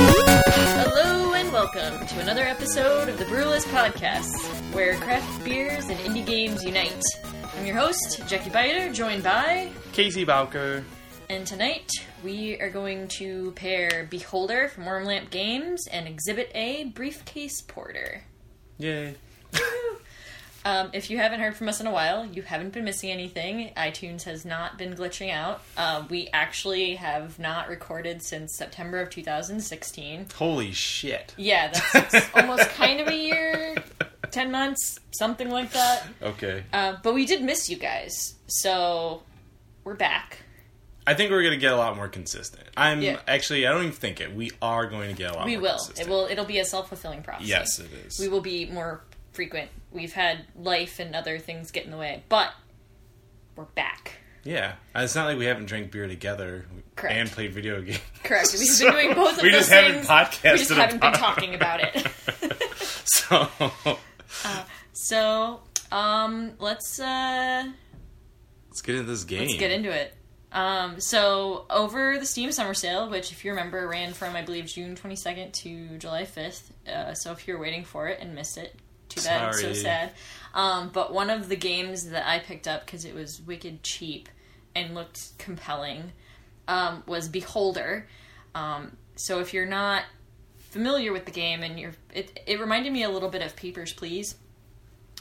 Hello and welcome to another episode of the Brewlist Podcast, where craft beers and indie games unite. I'm your host, Jackie Biter, joined by, Casey Bowker. and tonight we are going to pair Beholder from Warm Lamp Games and Exhibit A Briefcase Porter. Yay. Um, if you haven't heard from us in a while, you haven't been missing anything. iTunes has not been glitching out. Uh, we actually have not recorded since September of 2016. Holy shit. Yeah, that's almost kind of a year, 10 months, something like that. Okay. Uh, but we did miss you guys, so we're back. I think we're going to get a lot more consistent. I'm Yeah. actually, I don't even think it. We are going to get a lot We more will. consistent. It will. It'll be a self fulfilling prophecy. Yes, it is. We will be more frequent. We've had life and other things get in the way, but we're back. Yeah. Uh, It's not like we haven't drank beer together Correct. and played video games. Correct. We've So, been doing both of we those just haven't things. podcasted we just haven't been talking about it. so, so, um, let's uh, let's get into this game. Let's get into it. Um, so over the Steam Summer Sale, which if you remember ran from I believe June twenty second to July fifth. Uh, so if you're waiting for it and missed it, too bad. So Sorry. sad. Um, but one of the games that I picked up because it was wicked cheap and looked compelling um, was Beholder. Um, so if you're not familiar with the game and you're, it, it reminded me a little bit of Papers Please,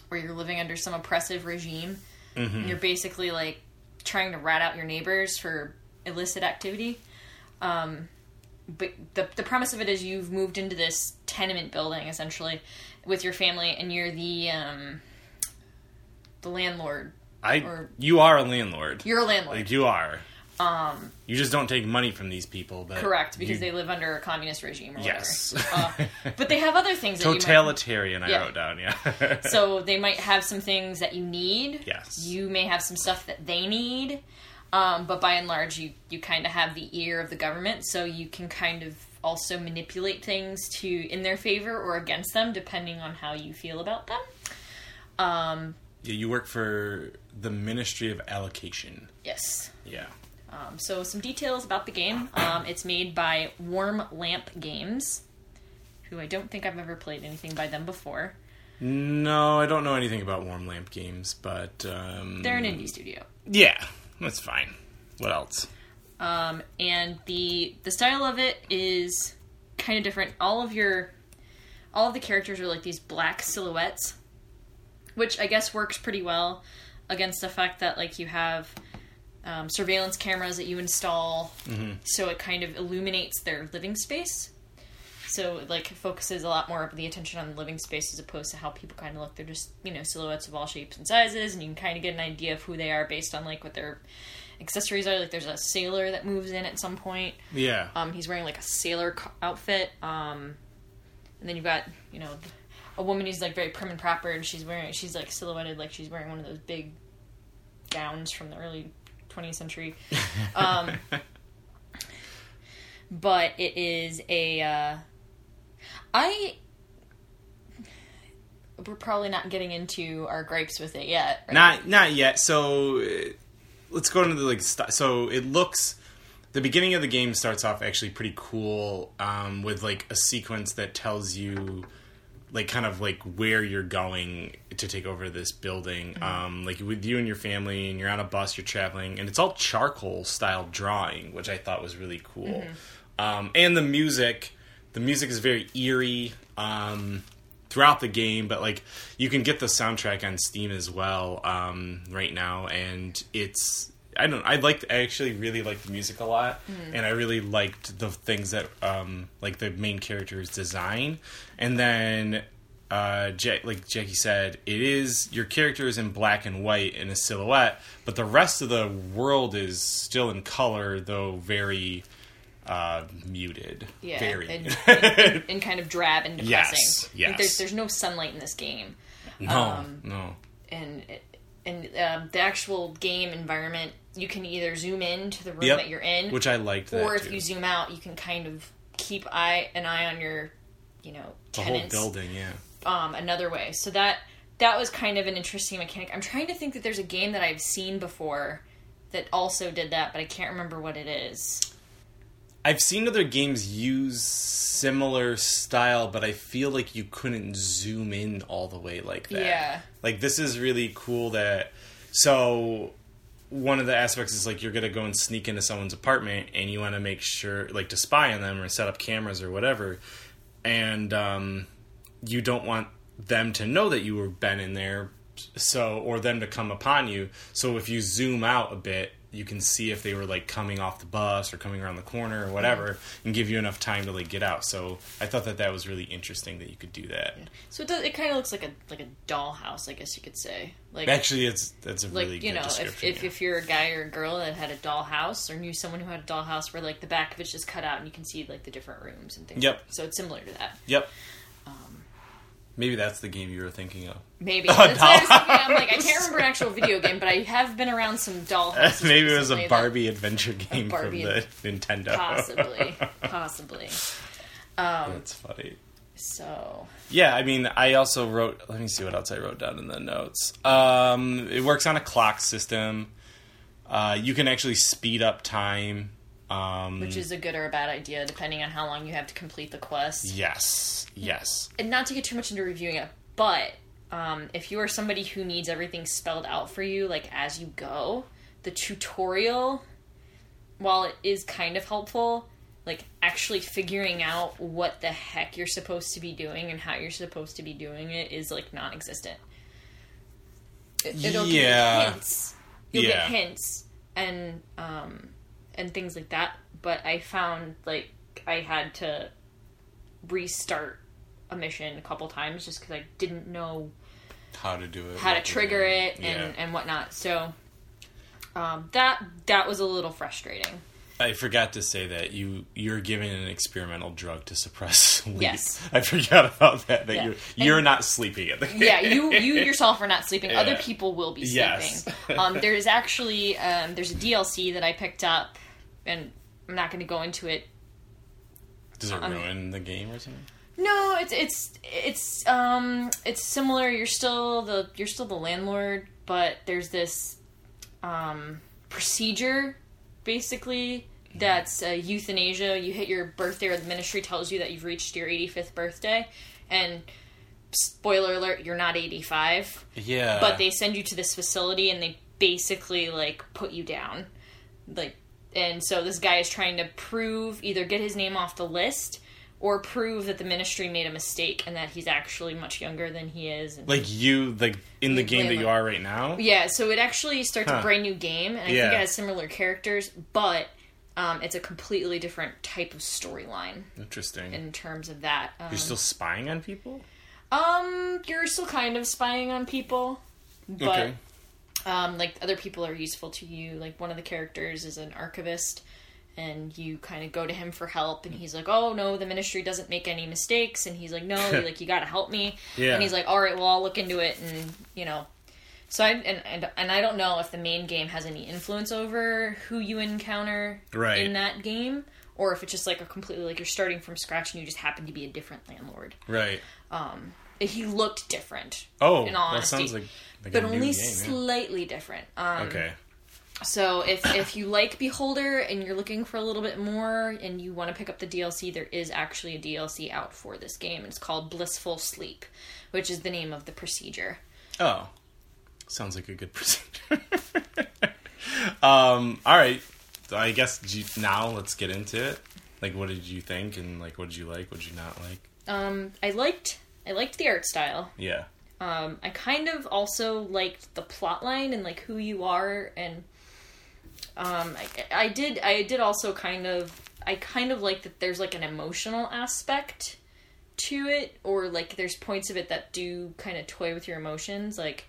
where you're living under some oppressive regime and you're basically like trying to rat out your neighbors for illicit activity. Um, but the the premise of it is you've moved into this tenement building essentially with your family, and you're the um, the landlord. I, or- you are a landlord. You're a landlord, Like, you are. Um, you just don't take money from these people. But correct? Because you- they live under a communist regime. Or Yes. whatever. Uh, but they have other things. That you might, Totalitarian, I Yeah. wrote down, yeah. so they might have some things that you need. Yes. You may have some stuff that they need. Um, but by and large, you, you kind of have the ear of the government, so you can kind of also manipulate things to in their favor or against them, depending on how you feel about them. Um, Yeah, you work for the Ministry of Allocation. yes. Yeah. Um, so some details about the game. Um, it's made by Warm Lamp Games, who I don't think I've ever played anything by them before. No, I don't know anything about Warm Lamp games, but um, They're an indie studio. Yeah, that's fine. What else? Um, and the the style of it is kind of different. All of your all of the characters are like these black silhouettes, which I guess works pretty well against the fact that like you have um, surveillance cameras that you install, so it kind of illuminates their living space. So it, like focuses a lot more of the attention on the living space as opposed to how people kind of look. They're just you know silhouettes of all shapes and sizes, and you can kind of get an idea of who they are based on like what their accessories are. Like there's a sailor that moves in at some point. Yeah. Um, he's wearing like a sailor co- outfit. Um, and then you've got you know a woman who's like very prim and proper, and she's wearing she's like silhouetted like she's wearing one of those big gowns from the early 20th century. Um, but it is a uh, I. We're probably not getting into our gripes with it yet. right? Not not yet. So uh, let's go into the like. St- so it looks. The beginning of the game starts off actually pretty cool um, with like a sequence that tells you like kind of like where you're going to take over this building um, like with you and your family and you're on a bus you're traveling and it's all charcoal style drawing which i thought was really cool um, and the music the music is very eerie um, throughout the game but like you can get the soundtrack on steam as well um, right now and it's I don't. I liked. I actually really liked the music a lot, and I really liked the things that, um, like the main character's design, and then, uh, Jack, like Jackie said, it is your character is in black and white in a silhouette, but the rest of the world is still in color, though very uh, muted. Yeah, very. and, and, and kind of drab and depressing. Yes, Like, yes. there's there's no sunlight in this game, no, um, no. and and um, the actual game environment, you can either zoom in to the room Yep. that you're in, Which I liked. That or if too. you zoom out, you can kind of keep eye an eye on your, you know, the whole building, yeah. um, another way. So that that was kind of an interesting mechanic. I'm trying to think that there's a game that I've seen before that also did that, but I can't remember what it is. I've seen other games use similar style, but I feel like you couldn't zoom in all the way like that. Yeah. Like this is really cool that so one of the aspects is like you're gonna go and sneak into someone's apartment and you want to make sure like to spy on them or set up cameras or whatever, and um, you don't want them to know that you were been in there, so or them to come upon you. So if you zoom out a bit, you can see if they were like coming off the bus or coming around the corner or whatever, and give you enough time to like get out. So I thought that that was really interesting that you could do that. So it does. It kind of looks like a like a dollhouse, I guess you could say. Like Actually, it's that's a like really you good know, if, if yeah. if you're a guy or a girl that had a dollhouse or knew someone who had a dollhouse where like the back of it's just cut out and you can see like the different rooms and things. Yep. So it's similar to that. Yep. Maybe that's the game you were thinking of. Maybe. That's what I was thinking. I'm like, I can't remember an actual video game, but I have been around some dollhouses. Maybe it was a Barbie adventure game Barbie from the Nintendo. Possibly. Possibly. Um, That's funny. so Yeah, I mean, I also wrote. Let me see what else I wrote down in the notes. Um, it works on a clock system. Uh, you can actually speed up time. Um, which is a good or a bad idea depending on how long you have to complete the quest. yes, yes, and not to get too much into reviewing it, but um, if you are somebody who needs everything spelled out for you, like as you go, the tutorial, while it is kind of helpful, like actually figuring out what the heck you're supposed to be doing and how you're supposed to be doing it is like non-existent. It, it'll give Yeah. you hints. You'll Yeah. get hints and um, and things like that. But I found like I had to restart a mission a couple times just because I didn't know how to do it, how to trigger do. it and, Yeah. and whatnot. So um, that that was a little frustrating. I forgot to say that you you're given an experimental drug to suppress sleep. Yes. I forgot about that. That Yeah. you're you're not sleeping at the Yeah, you you yourself are not sleeping. Yeah. Other people will be sleeping. Yes. um, there is actually um, there's a DLC that I picked up, and I'm not going to go into it Does it Um, ruin the game or something? No, it's it's it's um it's similar. You're still the you're still the landlord, but there's this um procedure basically that's uh, euthanasia. You hit your birthday, or the ministry tells you that you've reached your 85th birthday, and spoiler alert, you're not 85 Yeah, but they send you to this facility and they basically like put you down like and so this guy is trying to prove either get his name off the list or prove that the ministry made a mistake and that he's actually much younger than he is and like you like in the game that you are right now. yeah so it actually starts Huh. a brand new game and i Yeah. think it has similar characters but um, it's a completely different type of storyline Interesting. in terms of that um, you're still spying on people. um you're still kind of spying on people but okay. Um, like other people are useful to you. Like one of the characters is an archivist, and you kind of go to him for help, and he's like, "Oh no, the ministry doesn't make any mistakes," and he's like, "No, like you got to help me." Yeah. And he's like, "All right, well, I'll look into it," and you know. So I and, and and I don't know if the main game has any influence over who you encounter Right. in that game, or if it's just like a completely like you're starting from scratch and you just happen to be a different landlord. Right. He looked different, Oh, in all that honesty, sounds like, like but only game. yeah. slightly different. Um, Okay. So if if you like Beholder and you're looking for a little bit more and you want to pick up the DLC, there is actually a DLC out for this game. It's called Blissful Sleep, which is the name of the procedure. Oh, sounds like a good procedure. um. All right. I guess now let's get into it. Like, what did you think, and like, what did you like, what did you not like? Um, I liked I liked the art style. Yeah. Um, I kind of also liked the plot line and like who you are and um, I, I did I did also kind of I kind of like that there's like an emotional aspect to it or like there's points of it that do kind of toy with your emotions like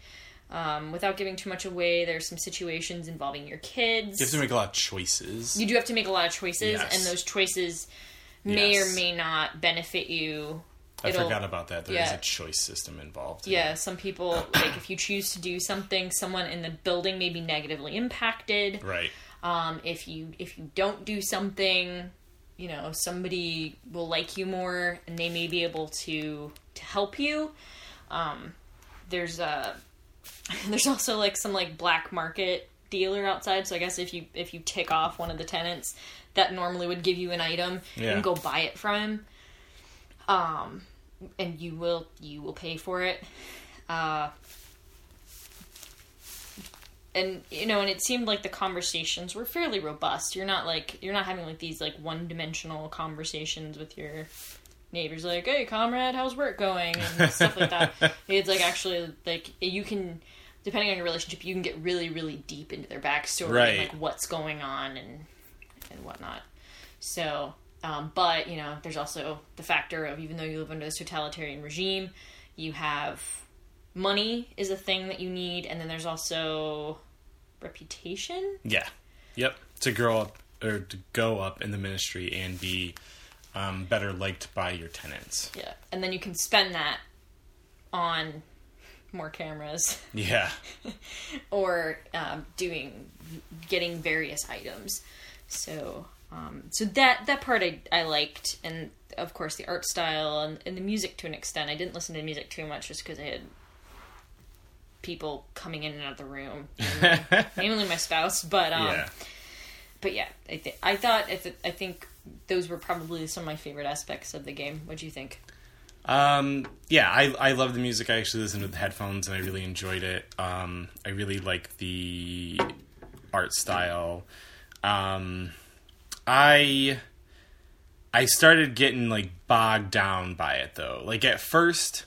um, without giving too much away there's some situations involving your kids You have to make a lot of choices. you do have to make a lot of choices Yes. and those choices may Yes. or may not benefit you I It'll- forgot about that. There is yeah. a choice system involved. Yeah, some people like if you choose to do something, someone in the building may be negatively impacted. Right. Um, if you if you don't do something, you know somebody will like you more, and they may be able to to help you. Um, there's a there's also like some like black market dealer outside. So I guess if you if you tick off one of the tenants that normally would give you an item, you Yeah. can go buy it from him. Um, and you will you will pay for it. Uh, and you know, and it seemed like the conversations were fairly robust. You're not like you're not having like these like one dimensional conversations with your neighbors like, "Hey, comrade, how's work going?" and stuff like that. It's like actually like you can, depending on your relationship, you can get really, really deep into their backstory Right. and like what's going on and and whatnot. So, um, but you know, there's also the factor of even though you live under this totalitarian regime, you have money is a thing that you need, and then there's also reputation. Yeah. Yep. To grow up or to go up in the ministry and be um, better liked by your tenants. Yeah, and then you can spend that on more cameras Yeah. or um, doing getting various items. So um, so that that part I I liked, and of course the art style and, and the music to an extent. I didn't listen to the music too much just because I had people coming in and out of the room, mainly my spouse. But um, yeah. but yeah, I th- I thought if it, I think those were probably some of my favorite aspects of the game. What do you think? Um, yeah, I I love the music. I actually listened with headphones and I really enjoyed it. Um, I really like the art style. Um, I I started getting like bogged down by it though. Like at first,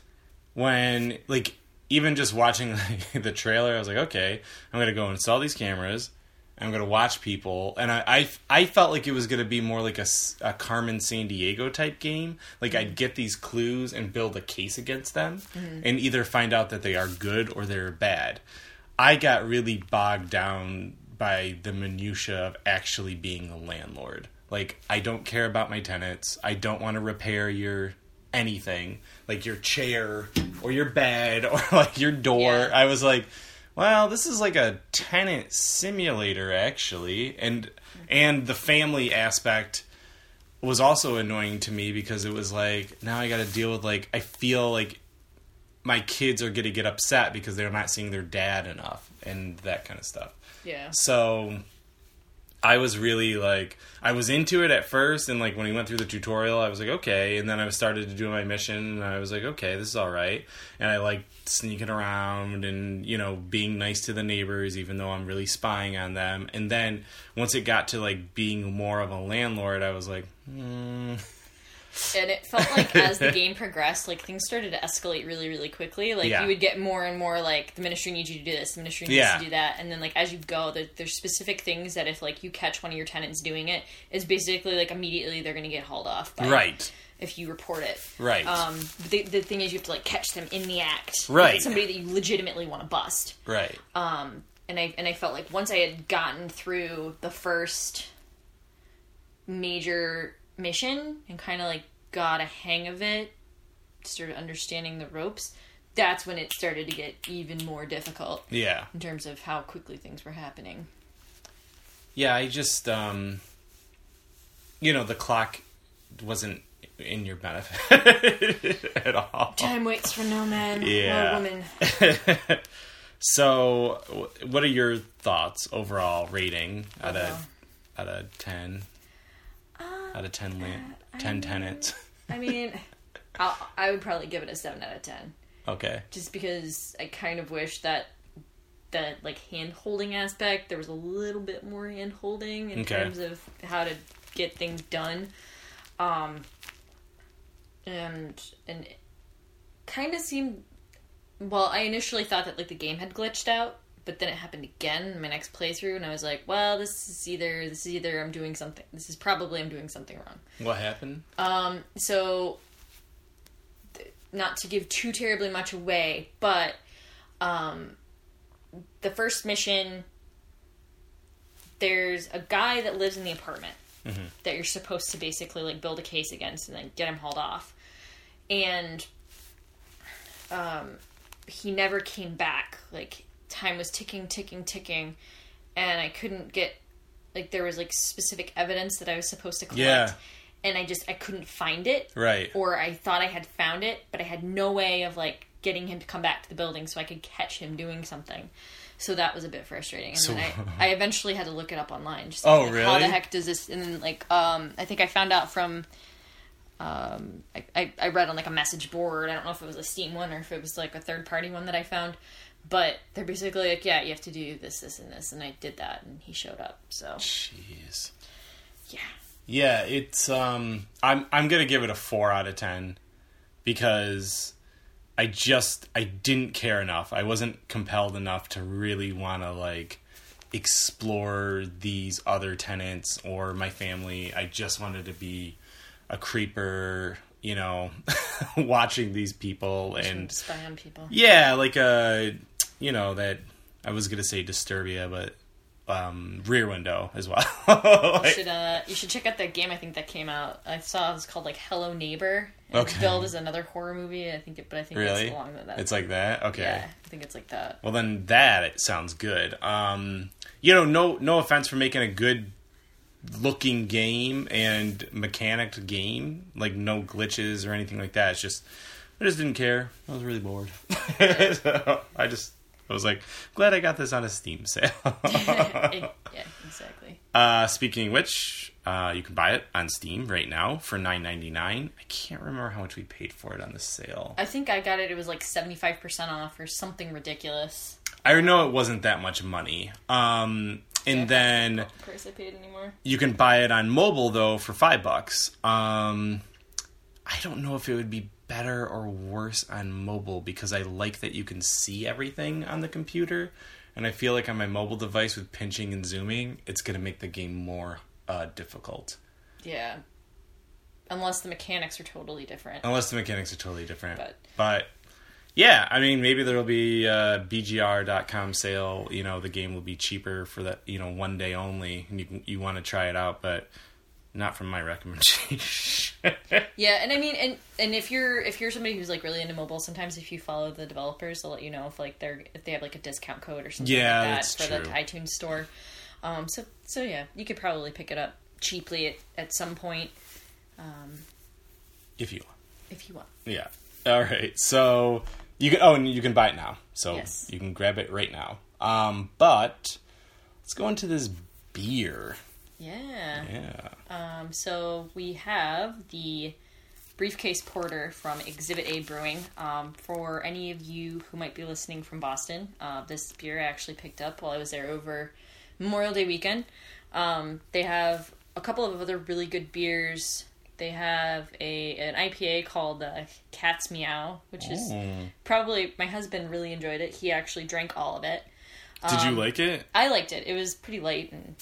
when like even just watching like, the trailer, I was like, okay, I'm gonna go install these cameras. I'm gonna watch people, and I, I, I felt like it was gonna be more like a, a Carmen Sandiego type game. Like I'd mm. get these clues and build a case against them, mm-hmm. and either find out that they are good or they're bad. I got really bogged down by the minutia of actually being a landlord. Like I don't care about my tenants. I don't want to repair your anything, like your chair or your bed or like your door. Yeah. I was like, well, this is like a tenant simulator actually, and and the family aspect was also annoying to me because it was like now I got to deal with like I feel like my kids are going to get upset because they're not seeing their dad enough and that kind of stuff. Yeah. So I was really like I was into it at first and like when he went through the tutorial I was like okay and then I started to do my mission and I was like okay this is all right and I like sneaking around and you know being nice to the neighbors even though I'm really spying on them and then once it got to like being more of a landlord I was like hmm. And it felt like as the game progressed like things started to escalate really really quickly. Like Yeah. you would get more and more like the ministry needs you to do this the ministry needs Yeah. to do that. And then like as you go there, there's specific things that if like you catch one of your tenants doing it is basically like immediately they're going to get hauled off by, right. if you report it. Right. Um the, the thing is you have to like catch them in the act. Right. it's somebody that you legitimately want to bust. Right. Um and i and i felt like once i had gotten through the first major mission and kind of like got a hang of it started understanding the ropes that's when it started to get even more difficult yeah in terms of how quickly things were happening Yeah, I just um you know, the clock wasn't in your benefit at all. time waits for no man Yeah. or woman so, what are your thoughts overall rating out of out of 10? Uh, Out of 10 land, I 10 mean- tenants. i mean I'll, i would probably give it a 7 out of 10 Okay. just because I kind of wish that the like hand holding aspect there was a little bit more hand holding in Okay. terms of how to get things done. Um and and it kind of seemed well, I initially thought that like the game had glitched out, but then it happened again in my next playthrough and I was like, well, this is either this is either I'm doing something this is probably I'm doing something wrong. What happened? Um, so, th- not to give too terribly much away, but um, the first mission, there's a guy that lives in the apartment that you're supposed to basically like build a case against and then get him hauled off, and um, he never came back. Like time was ticking, ticking, ticking, and I couldn't get like there was like specific evidence that I was supposed to collect Yeah. and I just I couldn't find it Right. or I thought I had found it but I had no way of like getting him to come back to the building so I could catch him doing something. So that was a bit frustrating. And So- then I, I eventually had to look it up online. Just Oh, like, How the heck does this? And then like um, I think I found out from um, I, I, I read on like a message board. I don't know if it was a Steam one or if it was like a third party one that I found. But they're basically like, yeah, you have to do this, this, and this, and I did that, and he showed up. So Jeez. yeah, Yeah, it's um I'm I'm going to give it a 4 out of 10 because I just I didn't care enough. I wasn't compelled enough to really want to like explore these other tenants or my family. I just wanted to be a creeper, you know, watching these people and spy on people. yeah, like uh you know that I was going to say Disturbia but um Rear Window as well. You should uh, you should check out that game. I think that came out. I saw it's called like Hello Neighbor. And Okay. Build is another horror movie. I think, it, but I think Really? it's along that. It's like that. Okay. yeah, I think it's like that. Well, then that it sounds good. Um, you know, no no offense for making a good looking game and mechanic game, like no glitches or anything like that. It's just I just didn't care. I was really bored. so I just I was like, glad I got this on a Steam sale. Yeah, exactly. uh, speaking of which, uh, you can buy it on Steam right now for nine ninety nine. I can't remember how much we paid for it on the sale. I think I got it. It was like seventy five percent off or something ridiculous. I know it wasn't that much money. Um, and then. Not the I paid anymore. You can buy it on mobile though for five bucks. Um, I don't know if it would be better or worse on mobile because I like that you can see everything on the computer, and I feel like on my mobile device with pinching and zooming, it's going to make the game more uh, difficult. Yeah. Unless the mechanics are totally different. Unless the mechanics are totally different. But- but yeah, I mean, maybe there'll be a BGR.com sale. You know, the game will be cheaper for that. You know, one day only, and you can, you want to try it out, but not from my recommendation. Yeah, and I mean, and and if you're if you're somebody who's like really into mobile, sometimes if you follow the developers, they'll let you know if like they're if they have like a discount code or something Yeah, like that that's for the iTunes store. Um, so so yeah, you could probably pick it up cheaply at, at some point Um, if you want. if you want. Yeah. All right. So you can. Oh, and you can buy it now. So Yes. you can grab it right now. Um, but let's go into this beer. Yeah. Yeah. Um, so we have the briefcase porter from Exhibit A Brewing. Um, for any of you who might be listening from Boston, uh, this beer I actually picked up while I was there over Memorial Day weekend. Um, they have a couple of other really good beers. They have a an IPA called uh, Cat's Meow, which is Ooh. probably my husband really enjoyed it. He actually drank all of it. Did Um, you like it? I liked it. It was pretty light and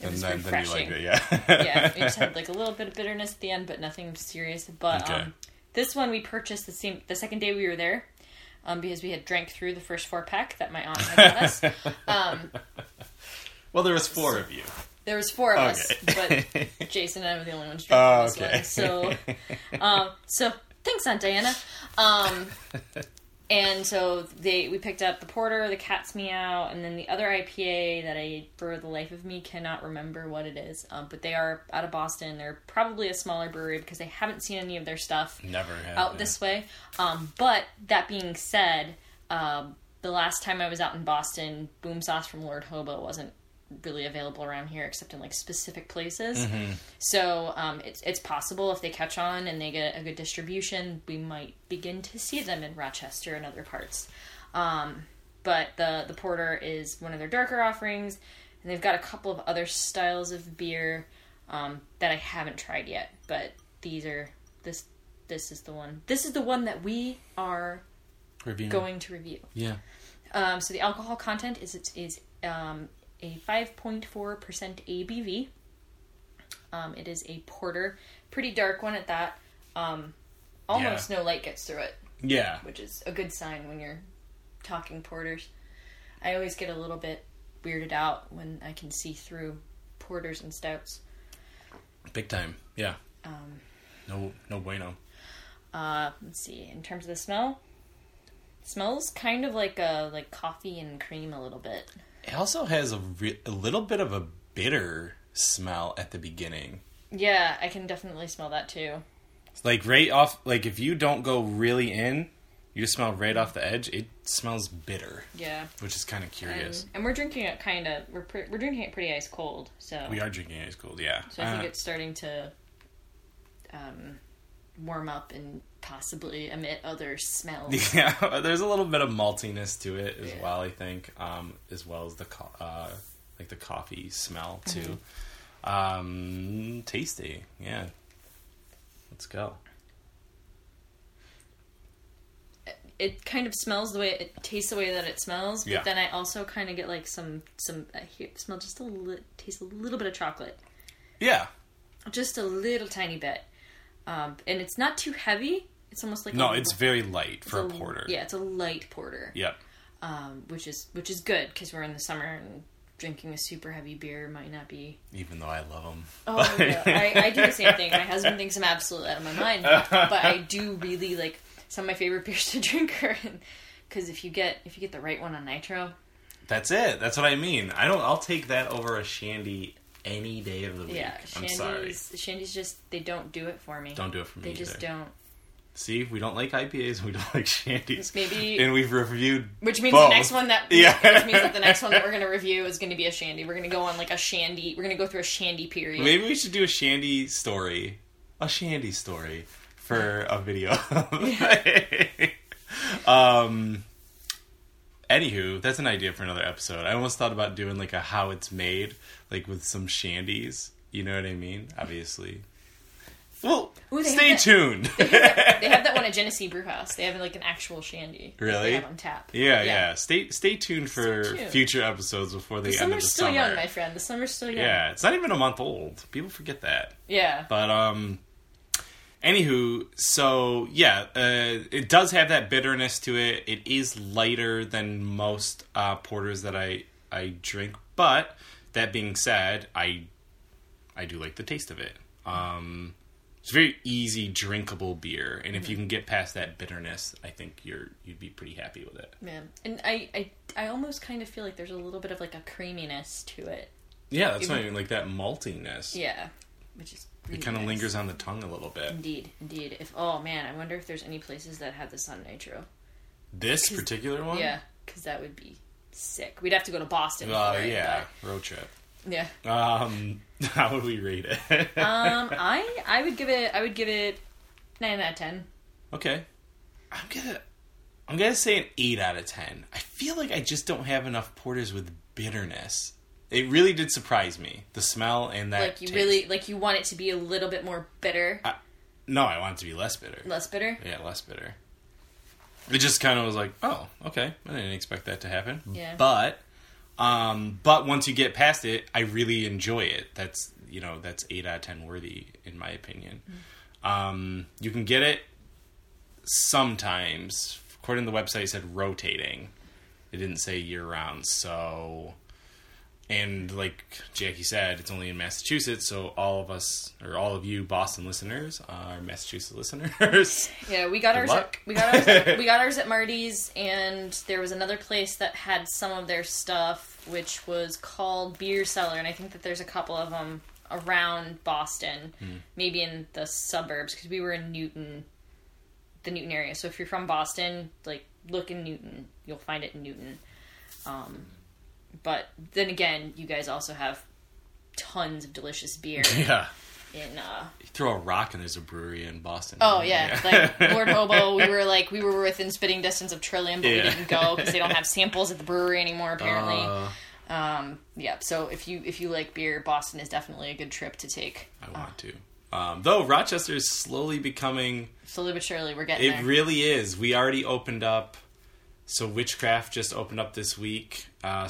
it And was then, then you refreshing liked it. Yeah. yeah, it just had like a little bit of bitterness at the end, but nothing serious. But Okay. um, this one we purchased the same the second day we were there, um, because we had drank through the first four pack that my aunt had got us. Um, well, there was four of you. there was four of us, but Jason and I were the only ones Oh, drinking okay. this one. So, um, so thanks, Aunt Diana. Um, and so they we picked up the porter, the cat's meow, and then the other IPA that I, for the life of me, cannot remember what it is. Um, but they are out of Boston. They're probably a smaller brewery because I haven't seen any of their stuff Never had out it. this way. Um, but that being said, um, the last time I was out in Boston, Boom Sauce from Lord Hobo wasn't really available around here except in like specific places. So um, it's it's possible if they catch on and they get a good distribution, we might begin to see them in Rochester and other parts. Um, but the the porter is one of their darker offerings, and they've got a couple of other styles of beer um, that I haven't tried yet. But these are this this is the one. This is the one that we are Review. going to review. Yeah. Um, so the alcohol content is it is um, a five point four percent ABV. Um, it is a porter, pretty dark one at that. Um, almost no light gets through it, Yeah. which is a good sign when you're talking porters. I always get a little bit weirded out when I can see through porters and stouts. Big time. Yeah. Um, No. No bueno. uh, let's see. In terms of the smell, smells kind of like a like coffee and cream a little bit. It also has a, re- a little bit of a bitter smell at the beginning. Yeah, I can definitely smell that too. Like right off, like if you don't go really in, You just smell right off the edge. It smells bitter, Yeah. which is kind of And, curious. and we're drinking it kind of we're pre- we're drinking it pretty ice cold. So we are drinking ice cold, yeah. so I think Uh, it's starting to um, warm up and possibly emit other smells. yeah, there's a little bit of maltiness to it as Yeah. well. I think, um, as well as the co- uh, like the coffee smell too. Mm-hmm. Um, tasty, yeah. Let's go. it kind of smells the way it tastes the way that it smells, but Yeah. then I also kind of get like some some I hear, smell just a little taste a little bit of chocolate, Yeah, just a little tiny bit, um, and it's not too heavy. It's almost like no, a, it's very light for a it's porter. Yeah, it's a light porter. Yep. um, which is which is good because we're in the summer and drinking a super heavy beer might not be. Even though I love them. Oh, yeah. I, I do the same thing. My husband thinks I'm absolutely out of my mind, but I do really like some of my favorite beers to drink are because if you get if you get the right one on nitro, That's it. That's what I mean. I don't. I'll take that over a shandy any day of the week. yeah, I'm sorry. shandies just they don't do it for me. Don't do it for me They just don't. See, we don't like IPAs. and We don't like shandies. Maybe and we've reviewed. Which means both. the next one that Yeah. which means that the next one that we're gonna review is gonna be a shandy. We're gonna go on like a shandy. We're gonna go through a shandy period. Maybe we should do a shandy story, a shandy story for a video. um. Anywho, that's an idea for another episode. I almost thought about doing like a how it's made, like with some shandies. You know what I mean? Obviously. Well, Ooh, stay that- tuned. they have that one at Genesee Brewhouse. They have like an actual shandy. Really? They have on tap. Yeah, yeah. Stay stay tuned for Stay tuned. future episodes before the, The end of summer's the still summer. young, my friend. The summer's still young. yeah, it's not even a month old. People forget that. Yeah. But um anywho, so yeah, uh, it does have that bitterness to it. It is lighter than most uh, porters that I I drink, but that being said, I I do like the taste of it. Um it's very easy drinkable beer, and if you can get past that bitterness, I think you're you'd be pretty happy with it. Man. And I, I I almost kind of feel like there's a little bit of like a creaminess to it. Yeah, that's Even- what I mean, like that maltiness. Yeah. Which is It kind of nice. lingers on the tongue a little bit. Indeed, indeed. If oh man, I wonder if there's any places that have this on nitro. This particular one? Yeah, because that would be sick. We'd have to go to Boston. Oh, for it, yeah. Road trip. but- yeah. Um, how would we rate it? Um, I I would give it I would give it nine out of ten. okay, I'm gonna I'm gonna say an eight out of ten. I feel like I just don't have enough porters with bitterness. It really did surprise me, the smell and that. Like you taste. really like you want it to be a little bit more bitter, No, I want it to be less bitter. less bitter. Yeah, less bitter. It just kind of was like, oh, okay, I didn't expect that to happen. Yeah. But, um, but once you get past it, I really enjoy it. That's you know that's eight out of ten worthy in my opinion. Um, you can get it sometimes. According to the website, it said rotating. It didn't say year round. So, and like Jackie said, it's only in Massachusetts. So all of us, or all of you Boston listeners, are Massachusetts listeners. Yeah, we got Good ours. At, we got ours. We got ours at Marty's, and there was another place that had some of their stuff, which was called Beer Cellar, and I think that there's a couple of them around Boston, Hmm. maybe in the suburbs, because we were in Newton, the Newton area. So if you're from Boston, like look in Newton, you'll find it in Newton. Um, but then again, you guys also have tons of delicious beer yeah. In. Uh, You throw a rock and there's a brewery in Boston. Oh yeah, like Lord Hobo. We were like we were within spitting distance of Trillium, but Yeah. we didn't go because they don't have samples at the brewery anymore. Apparently, Uh, um, yeah. So if you if you like beer, Boston is definitely a good trip to take. I want to. Um, though Rochester is slowly becoming, Slowly but surely, we're getting it there. really is. We already opened up. So Witchcraft just opened up this week. Uh,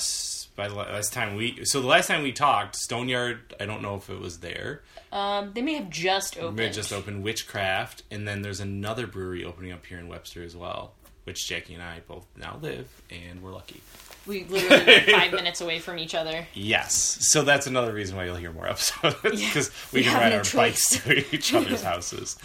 by the last time we, so the last time we talked, Stoneyard. I don't know if it was there. Um, they may have just opened. Just opened Witchcraft, and then there's another brewery opening up here in Webster as well, which Jackie and I both now live, and we're lucky. We literally live five minutes away from each other. Yes, so that's another reason why you'll hear more episodes because we, we can ride no our choice. bikes to each other's houses.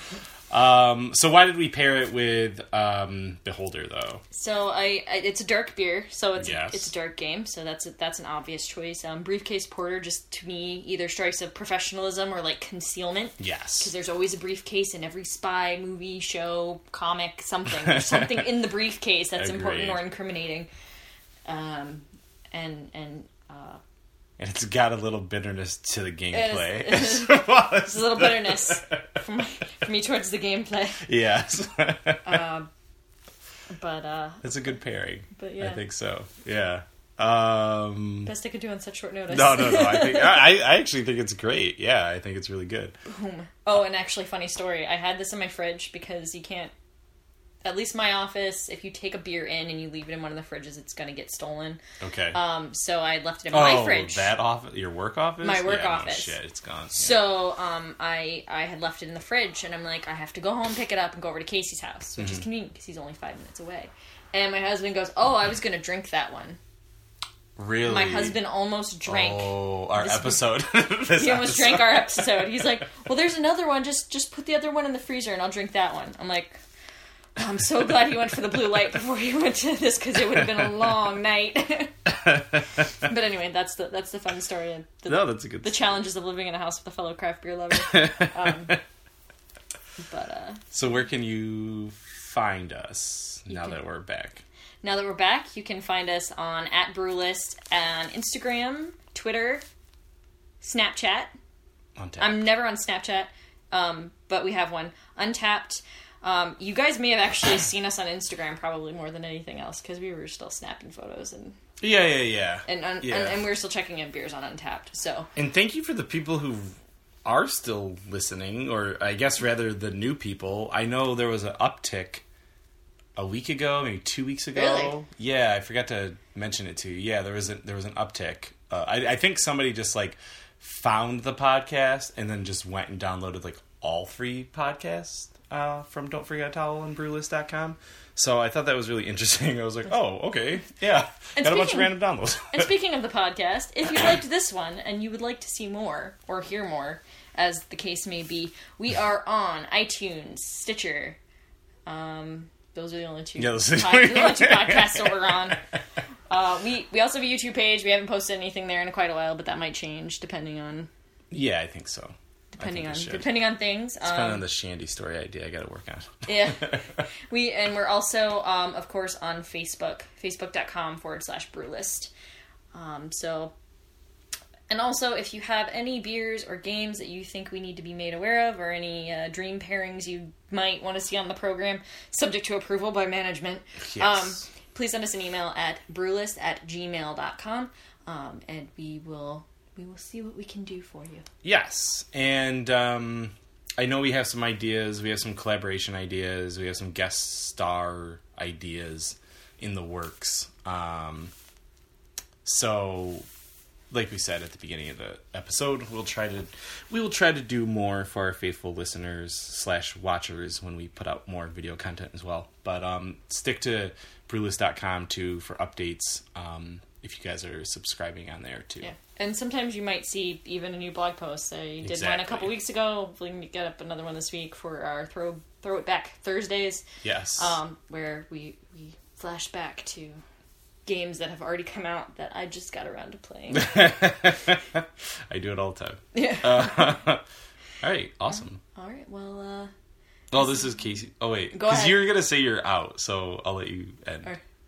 Um, so why did we pair it with um, Beholder though? So I, I it's a dark beer, so it's Yes. it's a dark game, so that's a, that's an obvious choice. Um, briefcase porter just to me either strikes of professionalism or like concealment. Yes, because there's always a briefcase in every spy movie, show, comic, something. There's something in the briefcase that's important or incriminating. Um, and and uh, And it's got a little bitterness to the gameplay. it is- Well, there's a little bitterness from, from me towards the gameplay. yes. But uh, That's a good pairing. But yeah. I think so. Yeah. Um, best I could do on such short notice. no, no, no. I think I, I actually think it's great. Yeah, I think it's really good. Oh, and actually, funny story. I had this in my fridge because you can't. At least my office, if you take a beer in and you leave it in one of the fridges, it's going to get stolen. Okay. Um, so I left it in oh, my fridge. that office, your work office, My work Yeah, no office. shit, it's gone. So um, I I had left it in the fridge, and I'm like, I have to go home, pick it up, and go over to Casey's house, which Mm-hmm. is convenient because he's only five minutes away. And my husband goes, "Oh, I was going to drink that one." really, My husband almost drank. Oh, our episode. He almost episode. drank our episode. He's like, "Well, there's another one. Just just put the other one in the freezer, and I'll drink that one." I'm like, "I'm so glad he went for the blue light before he went to this because it would have been a long night." but anyway, that's the that's the fun story the, No, that's a good. the challenges of living in a house with a fellow craft beer lover. Um, but uh, so where can you find us now can- that we're back? now that we're back, you can find us on at Brewlist on Instagram, Twitter, Snapchat. On tap. I'm never on Snapchat, um, but we have one. Untappd. Um, you guys may have actually seen us on Instagram probably more than anything else because we were still snapping photos and yeah, yeah, yeah. and, un- Yeah. and and we were still checking in beers on Untappd. So And thank you for the people who are still listening, or I guess rather the new people. I know there was an uptick a week ago, maybe two weeks ago. Really? Yeah, I forgot to mention it to you. Yeah, there was a, there was an uptick. Uh, I, I think somebody just like found the podcast and then just went and downloaded like all three podcasts uh, from Don't Forget Towel and Brewlist.com. So I thought that was really interesting. I was like, oh, okay, yeah, And got a bunch of random downloads. And speaking of the podcast, if you liked this one and you would like to see more or hear more, as the case may be, we are on iTunes, Stitcher. Um, those are the only two. Yeah, those pod- the only two podcasts that we're on. Uh, we we also have a YouTube page. We haven't posted anything there in quite a while, but that might change depending on yeah, I think so. Depending on depending on things. Kind of Um, the Shandy story idea I got to work on. yeah, we and we're also um, of course on Facebook, facebook.com forward slash brewlist. Um, so And also, if you have any beers or games that you think we need to be made aware of, or any uh, dream pairings you might want to see on the program, subject to approval by management, Yes. um, please send us an email at brewlist at gmail.com, um, and we will we will see what we can do for you. Yes, and um, I know we have some ideas. We have some collaboration ideas. We have some guest star ideas in the works. Um, so, like we said at the beginning of the episode, we'll try to we will try to do more for our faithful listeners slash watchers when we put out more video content as well. But um, stick to brewlist.com too for updates. Um, if you guys are subscribing on there too. Yeah. And sometimes you might see even a new blog post. I did one a couple weeks ago. We can get up another one this week for our throw throw it back Thursdays, Yes. um, where we we flash back to games that have already come out that I just got around to playing. I do it all the time. yeah. Uh, all right, awesome. All right. Well. uh Oh, this is Casey. Oh wait, because you're gonna say you're out, so I'll let you end.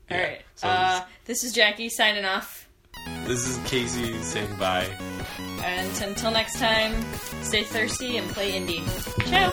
All Yeah, right. so uh, this is Jackie signing off. this is Casey saying bye. And until next time, stay thirsty and play indie. Ciao.